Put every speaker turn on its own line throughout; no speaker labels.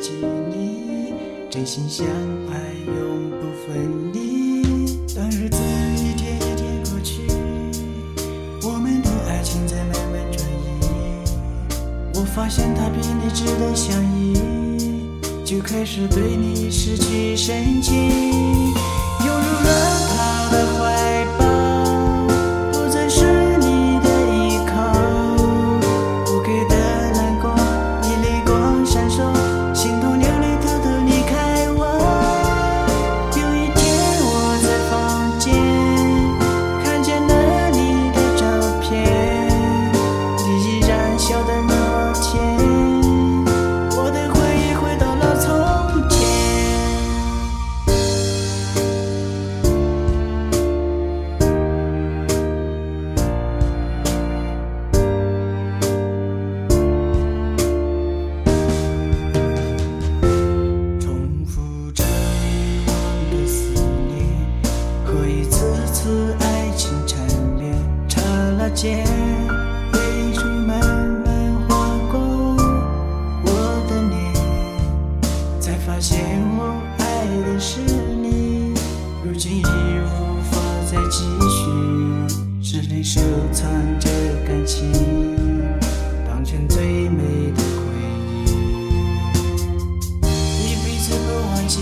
近距离，真心相爱永不分离。当日子一天一天过去，我们的爱情在慢慢转移。我发现他比你值得相依，就开始对你失去深情，涌入了次次爱情缠绵，刹那间，泪水慢慢划过我的脸，才发现我爱的是你，如今已无法再继续，只能收藏着感情，当成最美的回忆。一辈子不忘记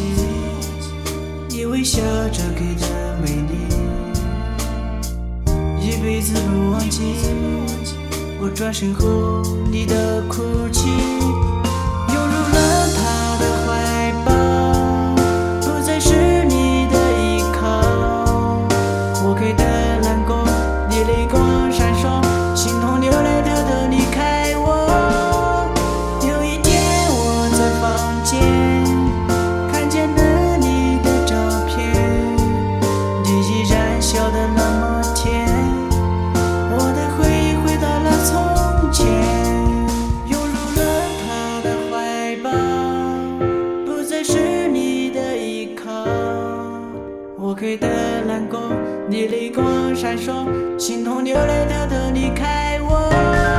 你微笑着给转身后你的哭我给的蓝光，你泪光闪烁，心痛流泪偷偷离开我。